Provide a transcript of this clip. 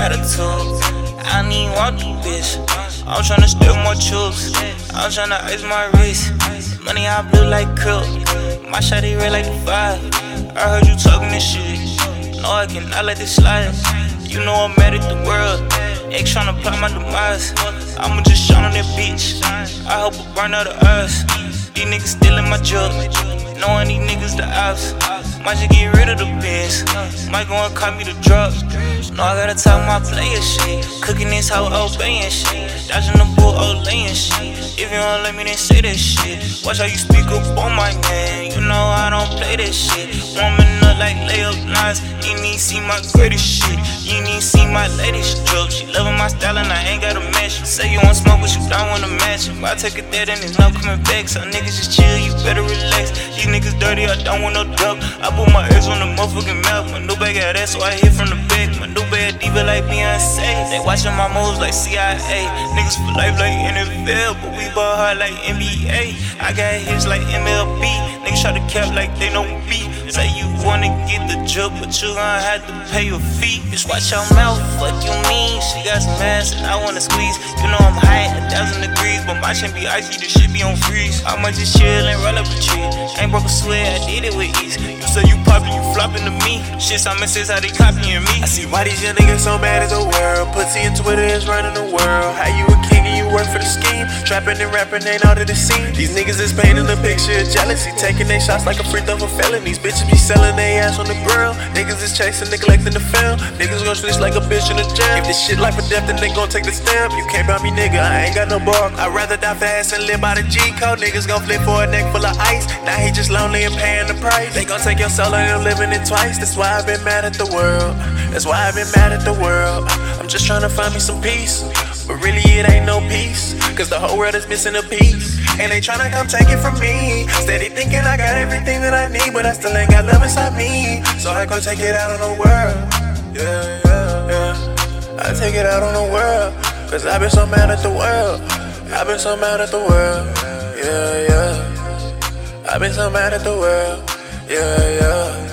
attitude. I even want bitch. I'm tryna steal more chips. I'm tryna ice my wrist. Money I blue like cook. My shawty red like the five. I heard you talking this shit. No, I cannot let this slide. You know I'm mad at the world. X tryna plot my demise. I'ma just shine on that bitch. I hope it burn out of us. These niggas stealing my jug. Knowing these niggas the ops. Might just get rid of the bins. Might go and call me the drugs. No, I gotta talk my player shit. Cooking this hoe obeying shit. Dodging the bull, laying shit. If you don't let me, then say that shit. Watch how you speak up on my name. You know I don't play that shit. Warming up like layup lines. You need see my greatest shit. You need see my latest drug. I take it there, then there's no coming back. So niggas just chill, you better relax. These niggas dirty, I don't want no duck. I put my eggs on the motherfucking mouth. My new bag got that, so I hit from the back. My new bad diva like Beyonce. They watching my moves like CIA. Niggas for life like NFL, but we ball hard like NBA. I got hits like MLB. Niggas try to cap like they know me. Say you wanna get the job, but you gon' have to pay your fee. Just watch your mouth, fuck you mean. She got some ass and I wanna squeeze. You know I'm high a thousand degrees, my chain be icy, the shit be on freeze. I might just chill and roll up a tree. Ain't broke a sweat, I did it with ease. You say you poppin', you floppin' to me. Shit, I'm says how they copyin' me. I see why these young niggas so mad as the world. Pussy and Twitter is running the world. How you work for the scheme? Trapping and rapping ain't out of the scene. These niggas is painting a picture of jealousy. Taking their shots like a free throw for felonies. Bitches be selling their ass on the ground. Niggas is chasing, neglecting the film. Niggas gon' switch like a bitch in the jam. If this shit life or death, then they gon' take the stamp. You can't buy me, nigga. I ain't got no bar. I'd rather die fast and live by the G code. Niggas gon' flip for a neck full of ice. Now he just lonely and paying the price. They gon' take your soul and you're living it twice. That's why I've been mad at the world. That's why I've been mad at the world. I'm just trying to find me some peace. But really, it ain't no peace. Cause the whole world is missing a piece. And they tryna come take it from me. Steady thinking I got everything that I need, but I still ain't got love inside me. So I go take it out on the world. Yeah, yeah, yeah. I take it out on the world. Cause I've been so mad at the world. I've been so mad at the world. Yeah, yeah. I've been so mad at the world. Yeah, yeah.